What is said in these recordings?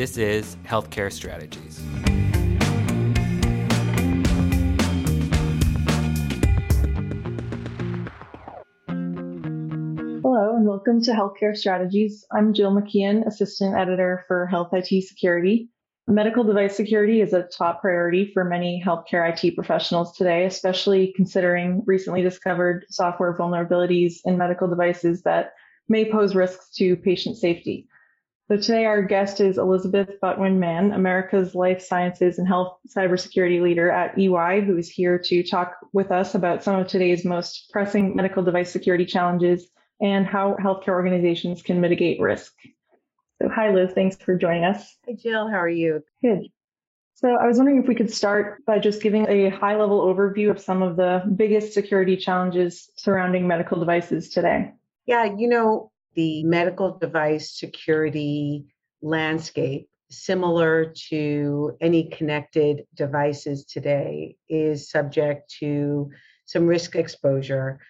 This is Healthcare Strategies. Hello, and welcome to Healthcare Strategies. I'm Jill McKeon, Assistant Editor for Health IT Security. Medical device security is a top priority for many healthcare IT professionals today, especially considering recently discovered software vulnerabilities in medical devices that may pose risks to patient safety. So today our guest is Elizabeth Butwin Mann, America's life sciences and health cybersecurity leader at EY, who is here to talk with us about some of today's most pressing medical device security challenges and how healthcare organizations can mitigate risk. So, hi, Liz. Thanks for joining us. Hi, Jill. How are you? Good. So, I was wondering if we could start by just giving a high level overview of some of the biggest security challenges surrounding medical devices today. Yeah, you know, the medical device security landscape, similar to any connected devices today, is subject to some risk exposure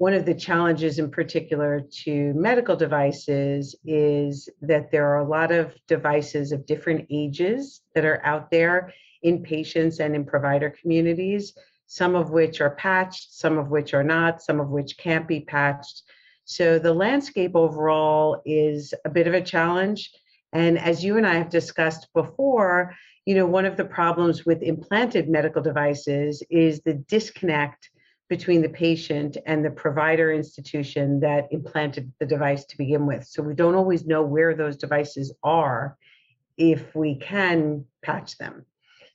one of the challenges in particular to medical devices is that there are a lot of devices of different ages that are out there in patients and in provider communities, some of which are patched, some of which are not, some of which can't be patched. So the landscape overall is a bit of a challenge. And as you and I have discussed before, you know, one of the problems with implanted medical devices is the disconnect between the patient and the provider institution that implanted the device to begin with. So we don't always know where those devices are if we can patch them.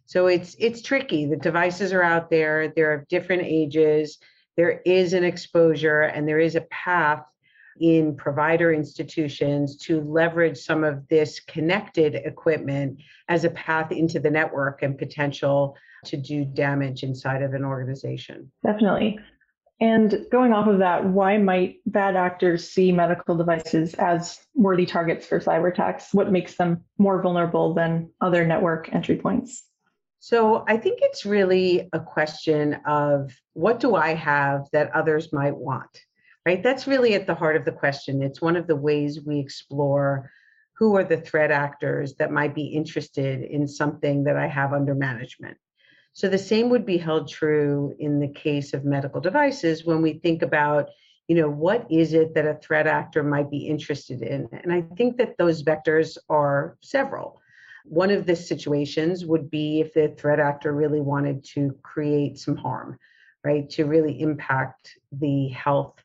So it's it's tricky. The devices are out there, they're of different ages, there is an exposure and there is a path in provider institutions to leverage some of this connected equipment as a path into the network and potential to do damage inside of an organization. Definitely. And going off of that, why might bad actors see medical devices as worthy targets for cyber attacks? What makes them more vulnerable than other network entry points? So I think it's really a question of what do I have that others might want, right? That's really at the heart of the question. It's one of the ways we explore who are the threat actors that might be interested in something that I have under management. So the same would be held true in the case of medical devices when we think about, you know, what is it that a threat actor might be interested in? And I think that those vectors are several. One of the situations would be if the threat actor really wanted to create some harm, right? To really impact the health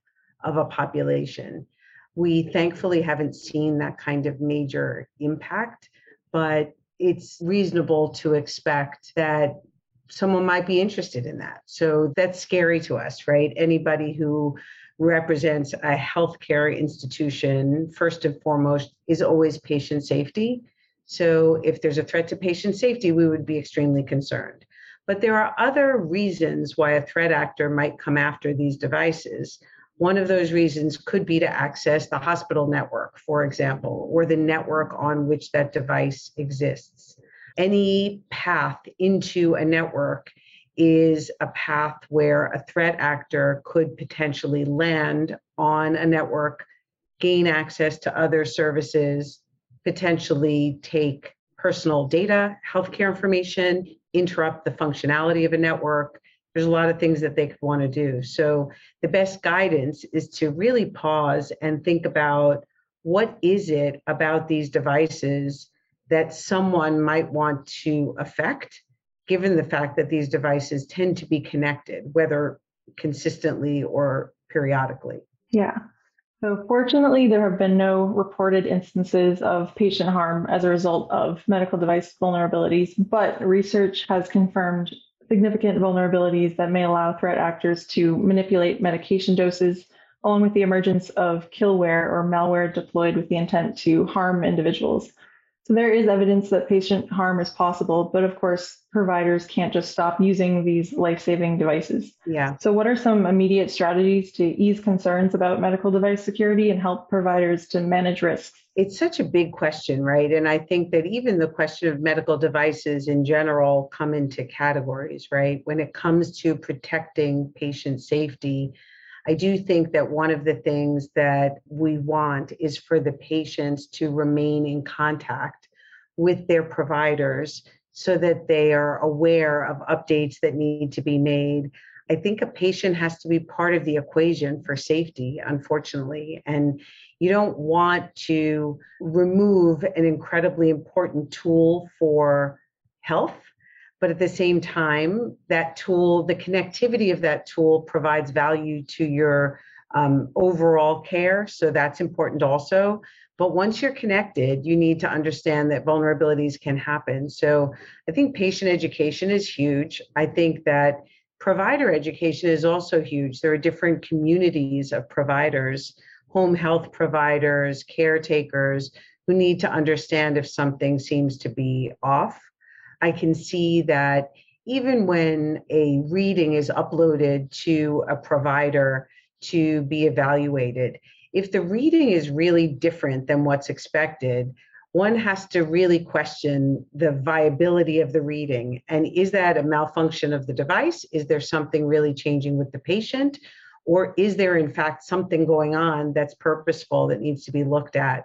of a population. We thankfully haven't seen that kind of major impact, but it's reasonable to expect that someone might be interested in that. So that's scary to us, right? Anybody who represents a healthcare institution, first and foremost, is always patient safety. So if there's a threat to patient safety, we would be extremely concerned. But there are other reasons why a threat actor might come after these devices. One of those reasons could be to access the hospital network, for example, or the network on which that device exists any path into a network is a path where a threat actor could potentially land on a network, gain access to other services, potentially take personal data, healthcare information, interrupt the functionality of a network. There's a lot of things that they could want to do. So, the best guidance is to really pause and think about what is it about these devices that someone might want to affect, given the fact that these devices tend to be connected, whether consistently or periodically. Yeah. So, fortunately, there have been no reported instances of patient harm as a result of medical device vulnerabilities, but research has confirmed significant vulnerabilities that may allow threat actors to manipulate medication doses, along with the emergence of killware or malware deployed with the intent to harm individuals. So there is evidence that patient harm is possible, but of course, providers can't just stop using these life saving devices. Yeah. So, what are some immediate strategies to ease concerns about medical device security and help providers to manage risks? It's such a big question, right? And I think that even the question of medical devices in general come into categories, right? When it comes to protecting patient safety, I do think that one of the things that we want is for the patients to remain in contact with their providers so that they are aware of updates that need to be made. I think a patient has to be part of the equation for safety, unfortunately. And you don't want to remove an incredibly important tool for health. But at the same time, that tool, the connectivity of that tool provides value to your um, overall care. So that's important also. But once you're connected, you need to understand that vulnerabilities can happen. So I think patient education is huge. I think that provider education is also huge. There are different communities of providers, home health providers, caretakers who need to understand if something seems to be off. I can see that even when a reading is uploaded to a provider to be evaluated, if the reading is really different than what's expected, one has to really question the viability of the reading. And is that a malfunction of the device? Is there something really changing with the patient? Or is there, in fact, something going on that's purposeful that needs to be looked at?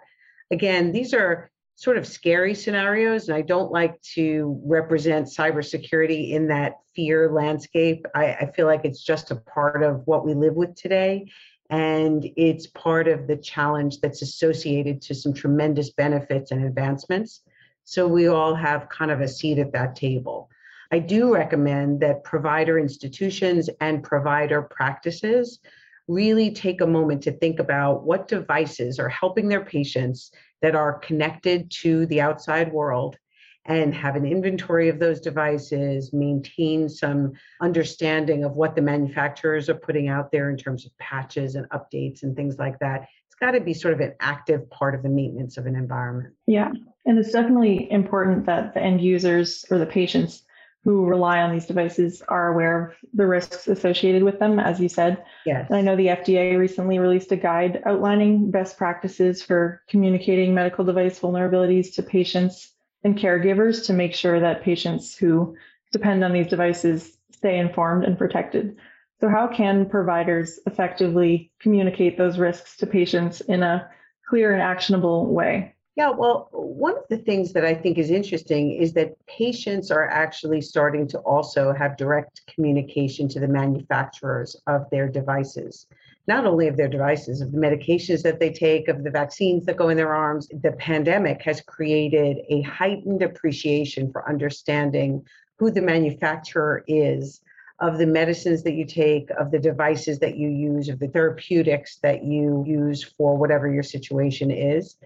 Again, these are sort of scary scenarios, and I don't like to represent cybersecurity in that fear landscape. I, I feel like it's just a part of what we live with today and it's part of the challenge that's associated to some tremendous benefits and advancements. So we all have kind of a seat at that table. I do recommend that provider institutions and provider practices really take a moment to think about what devices are helping their patients that are connected to the outside world and have an inventory of those devices, maintain some understanding of what the manufacturers are putting out there in terms of patches and updates and things like that. It's got to be sort of an active part of the maintenance of an environment. Yeah. And it's definitely important that the end users or the patients who rely on these devices are aware of the risks associated with them, as you said. Yes. And I know the FDA recently released a guide outlining best practices for communicating medical device vulnerabilities to patients and caregivers to make sure that patients who depend on these devices stay informed and protected. So, how can providers effectively communicate those risks to patients in a clear and actionable way? Yeah, well, one of the things that I think is interesting is that patients are actually starting to also have direct communication to the manufacturers of their devices not only of their devices, of the medications that they take, of the vaccines that go in their arms. The pandemic has created a heightened appreciation for understanding who the manufacturer is of the medicines that you take, of the devices that you use, of the therapeutics that you use for whatever your situation is.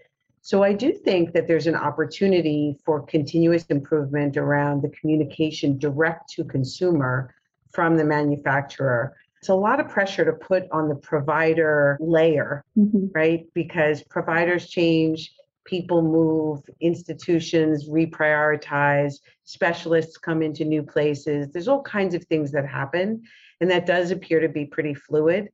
So I do think that there's an opportunity for continuous improvement around the communication direct to consumer from the manufacturer it's a lot of pressure to put on the provider layer, mm-hmm. right? Because providers change, people move, institutions reprioritize, specialists come into new places. There's all kinds of things that happen. And that does appear to be pretty fluid.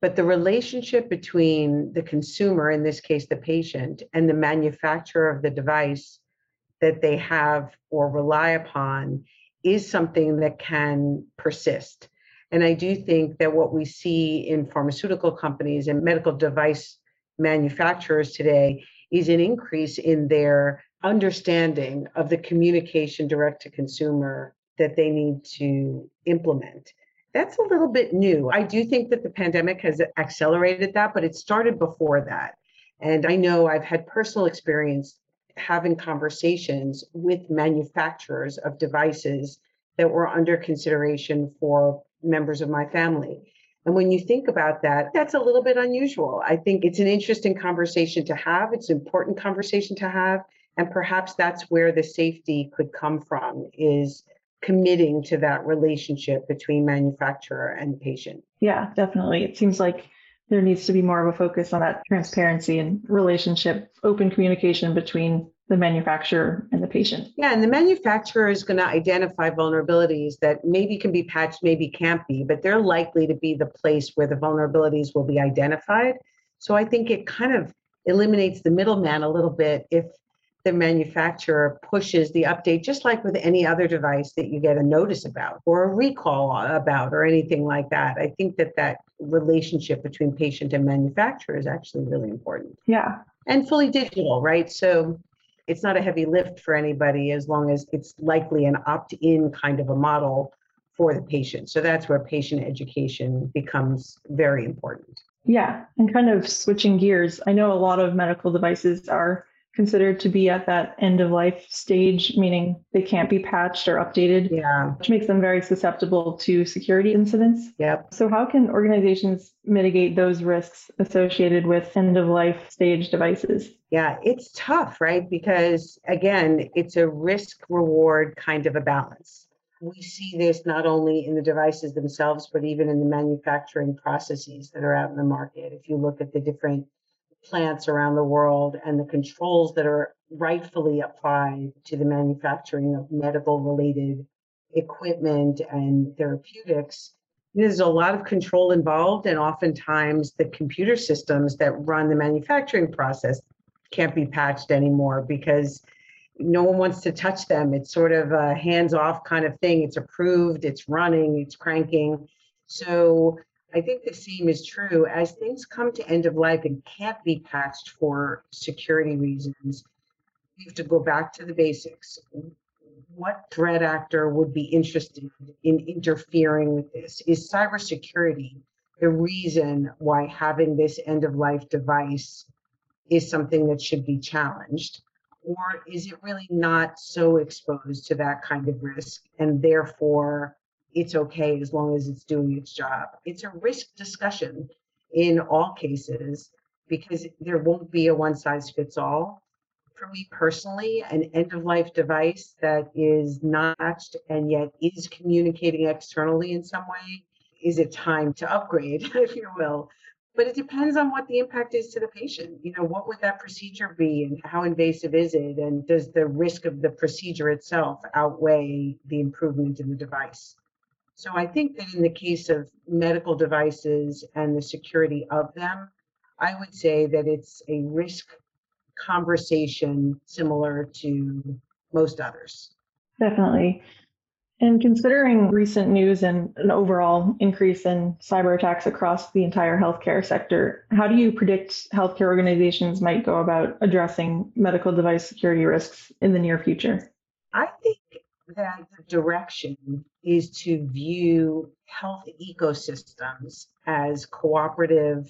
But the relationship between the consumer, in this case, the patient, and the manufacturer of the device that they have or rely upon is something that can persist. And I do think that what we see in pharmaceutical companies and medical device manufacturers today is an increase in their understanding of the communication direct to consumer that they need to implement. That's a little bit new. I do think that the pandemic has accelerated that, but it started before that. And I know I've had personal experience having conversations with manufacturers of devices that were under consideration for members of my family. And when you think about that, that's a little bit unusual. I think it's an interesting conversation to have. It's an important conversation to have. And perhaps that's where the safety could come from is committing to that relationship between manufacturer and patient. Yeah, definitely. It seems like there needs to be more of a focus on that transparency and relationship, open communication between the manufacturer and the patient. Yeah, and the manufacturer is going to identify vulnerabilities that maybe can be patched, maybe can't be, but they're likely to be the place where the vulnerabilities will be identified. So I think it kind of eliminates the middleman a little bit if the manufacturer pushes the update, just like with any other device that you get a notice about or a recall about or anything like that. I think that that relationship between patient and manufacturer is actually really important. Yeah. And fully digital, right? So it's not a heavy lift for anybody as long as it's likely an opt in kind of a model for the patient. So that's where patient education becomes very important. Yeah. And kind of switching gears, I know a lot of medical devices are considered to be at that end of life stage, meaning they can't be patched or updated, Yeah. which makes them very susceptible to security incidents. Yep. So, how can organizations mitigate those risks associated with end of life stage devices? Yeah, it's tough, right? Because again, it's a risk reward kind of a balance. We see this not only in the devices themselves, but even in the manufacturing processes that are out in the market. If you look at the different plants around the world and the controls that are rightfully applied to the manufacturing of medical related equipment and therapeutics, there's a lot of control involved, and oftentimes the computer systems that run the manufacturing process can't be patched anymore because no one wants to touch them. It's sort of a hands off kind of thing. It's approved, it's running, it's cranking. So I think the same is true as things come to end of life and can't be patched for security reasons. We have to go back to the basics. What threat actor would be interested in interfering with this? Is cybersecurity the reason why having this end of life device is something that should be challenged? Or is it really not so exposed to that kind of risk and therefore it's okay as long as it's doing its job. It's a risk discussion in all cases because there won't be a one size fits all. For me personally, an end of life device that is notched and yet is communicating externally in some way is it time to upgrade, if you will. But it depends on what the impact is to the patient. You know, what would that procedure be and how invasive is it? And does the risk of the procedure itself outweigh the improvement in the device? So I think that in the case of medical devices and the security of them, I would say that it's a risk conversation similar to most others. Definitely. And considering recent news and an overall increase in cyber attacks across the entire healthcare sector, how do you predict healthcare organizations might go about addressing medical device security risks in the near future? I think that the direction is to view health ecosystems as cooperative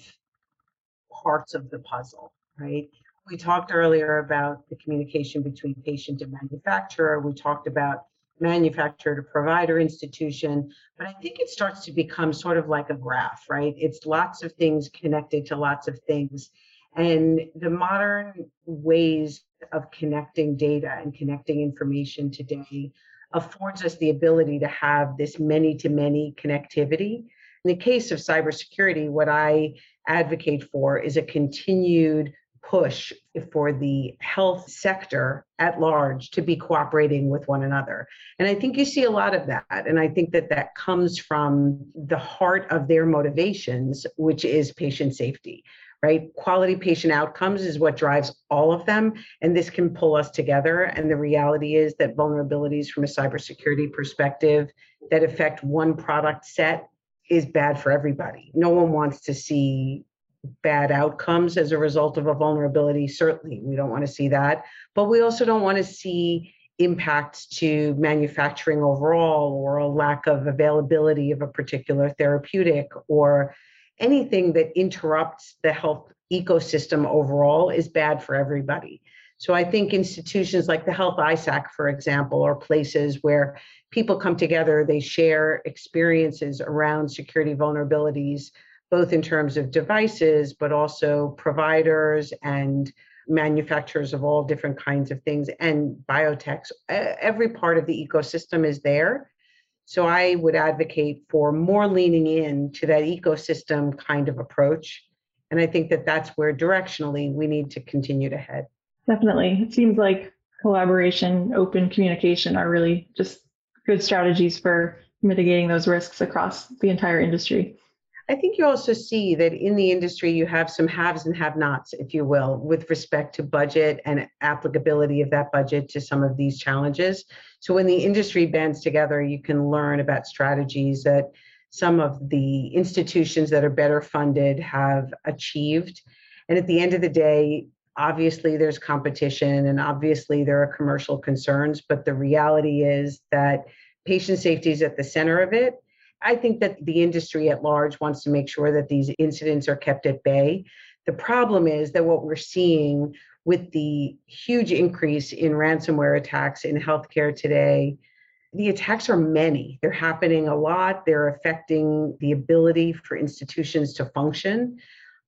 parts of the puzzle, right? We talked earlier about the communication between patient and manufacturer. We talked about manufacturer to provider institution, but I think it starts to become sort of like a graph, right? It's lots of things connected to lots of things. And the modern ways of connecting data and connecting information today affords us the ability to have this many to many connectivity. In the case of cybersecurity, what I advocate for is a continued push for the health sector at large to be cooperating with one another. And I think you see a lot of that. And I think that that comes from the heart of their motivations, which is patient safety right? Quality patient outcomes is what drives all of them. And this can pull us together. And the reality is that vulnerabilities from a cybersecurity perspective that affect one product set is bad for everybody. No one wants to see bad outcomes as a result of a vulnerability. Certainly, we don't want to see that. But we also don't want to see impacts to manufacturing overall or a lack of availability of a particular therapeutic or anything that interrupts the health ecosystem overall is bad for everybody. So I think institutions like the Health ISAC, for example, are places where people come together, they share experiences around security vulnerabilities, both in terms of devices, but also providers and manufacturers of all different kinds of things and biotechs. Every part of the ecosystem is there. So I would advocate for more leaning in to that ecosystem kind of approach. And I think that that's where directionally we need to continue to head. Definitely. It seems like collaboration, open communication are really just good strategies for mitigating those risks across the entire industry. I think you also see that in the industry, you have some haves and have nots, if you will, with respect to budget and applicability of that budget to some of these challenges. So when the industry bands together, you can learn about strategies that some of the institutions that are better funded have achieved. And at the end of the day, Obviously, there's competition and obviously there are commercial concerns, but the reality is that patient safety is at the center of it. I think that the industry at large wants to make sure that these incidents are kept at bay. The problem is that what we're seeing with the huge increase in ransomware attacks in healthcare today, the attacks are many. They're happening a lot. They're affecting the ability for institutions to function.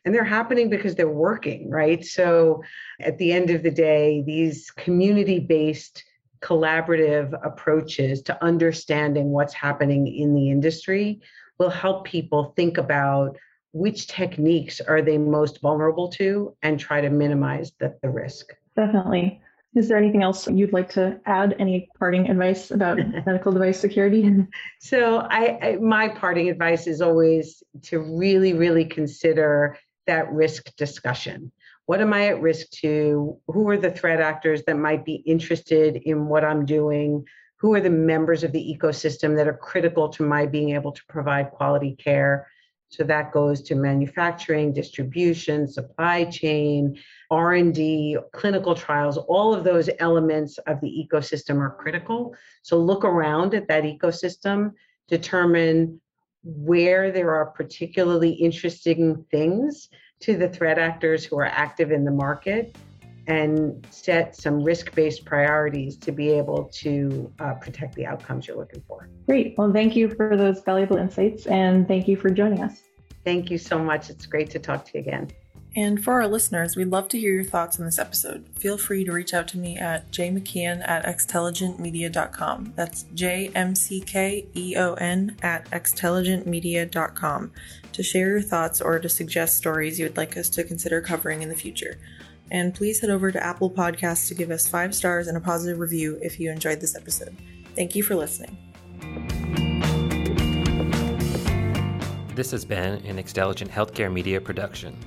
And they're happening because they're working, right? So at the end of the day, these community based collaborative approaches to understanding what's happening in the industry will help people think about which techniques are they most vulnerable to and try to minimize the, the risk. Definitely. Is there anything else you'd like to add? Any parting advice about medical device security? So, I, I, my parting advice is always to really, really consider that risk discussion. What am I at risk to? Who are the threat actors that might be interested in what I'm doing? Who are the members of the ecosystem that are critical to my being able to provide quality care? So that goes to manufacturing, distribution, supply chain, R&D, clinical trials, all of those elements of the ecosystem are critical. So look around at that ecosystem, determine where there are particularly interesting things to the threat actors who are active in the market and set some risk based priorities to be able to uh, protect the outcomes you're looking for. Great. Well, thank you for those valuable insights and thank you for joining us. Thank you so much. It's great to talk to you again. And for our listeners, we'd love to hear your thoughts on this episode. Feel free to reach out to me at jmckeon at xtelligentmedia.com. That's J M C K E O N at xtelligentmedia.com to share your thoughts or to suggest stories you would like us to consider covering in the future. And please head over to Apple Podcasts to give us five stars and a positive review if you enjoyed this episode. Thank you for listening. This has been an Xtelligent Healthcare Media production.